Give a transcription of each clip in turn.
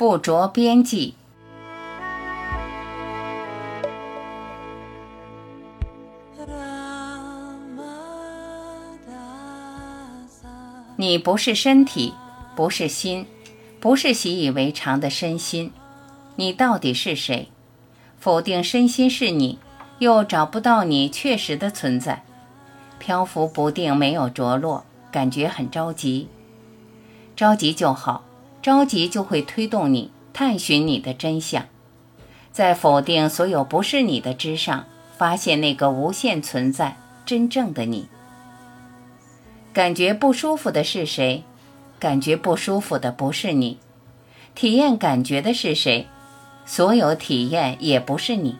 不着边际。你不是身体，不是心，不是习以为常的身心。你到底是谁？否定身心是你，又找不到你确实的存在，漂浮不定，没有着落，感觉很着急。着急就好，着急就会推动你探寻你的真相，在否定所有不是你的之上，发现那个无限存在真正的你。感觉不舒服的是谁？感觉不舒服的不是你。体验感觉的是谁？所有体验也不是你。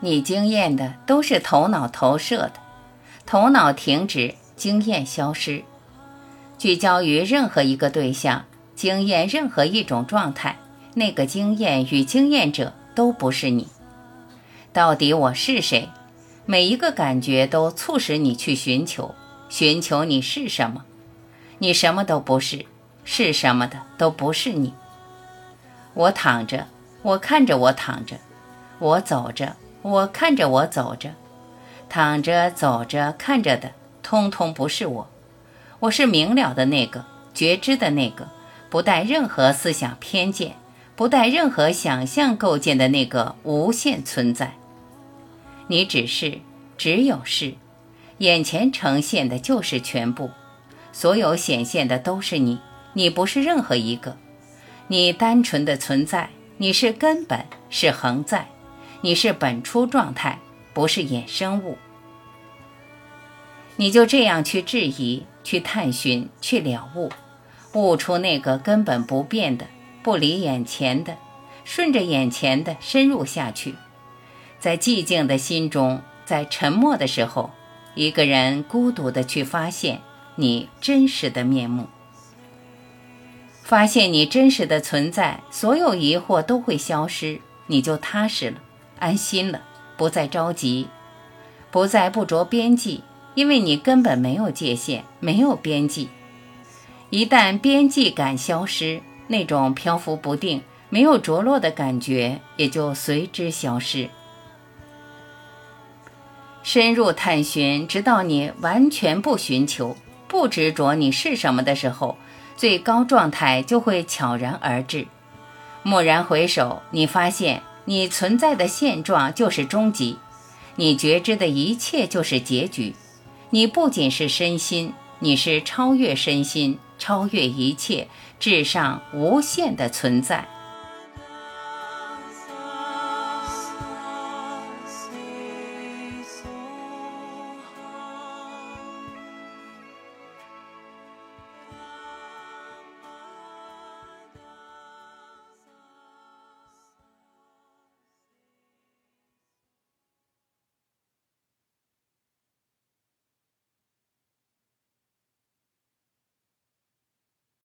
你经验的都是头脑投射的。头脑停止，经验消失。聚焦于任何一个对象，经验任何一种状态，那个经验与经验者都不是你。到底我是谁？每一个感觉都促使你去寻求。寻求你是什么？你什么都不是，是什么的都不是你。我躺着，我看着我躺着；我走着，我看着我走着。躺着、走着、看着的，通通不是我。我是明了的那个，觉知的那个，不带任何思想偏见，不带任何想象构建的那个无限存在。你只是，只有是。眼前呈现的就是全部，所有显现的都是你，你不是任何一个，你单纯的存在，你是根本，是恒在，你是本初状态，不是衍生物。你就这样去质疑，去探寻，去了悟，悟出那个根本不变的，不离眼前的，顺着眼前的深入下去，在寂静的心中，在沉默的时候。一个人孤独的去发现你真实的面目，发现你真实的存在，所有疑惑都会消失，你就踏实了，安心了，不再着急，不再不着边际，因为你根本没有界限，没有边际。一旦边际感消失，那种漂浮不定、没有着落的感觉也就随之消失。深入探寻，直到你完全不寻求、不执着你是什么的时候，最高状态就会悄然而至。蓦然回首，你发现你存在的现状就是终极，你觉知的一切就是结局。你不仅是身心，你是超越身心、超越一切、至上无限的存在。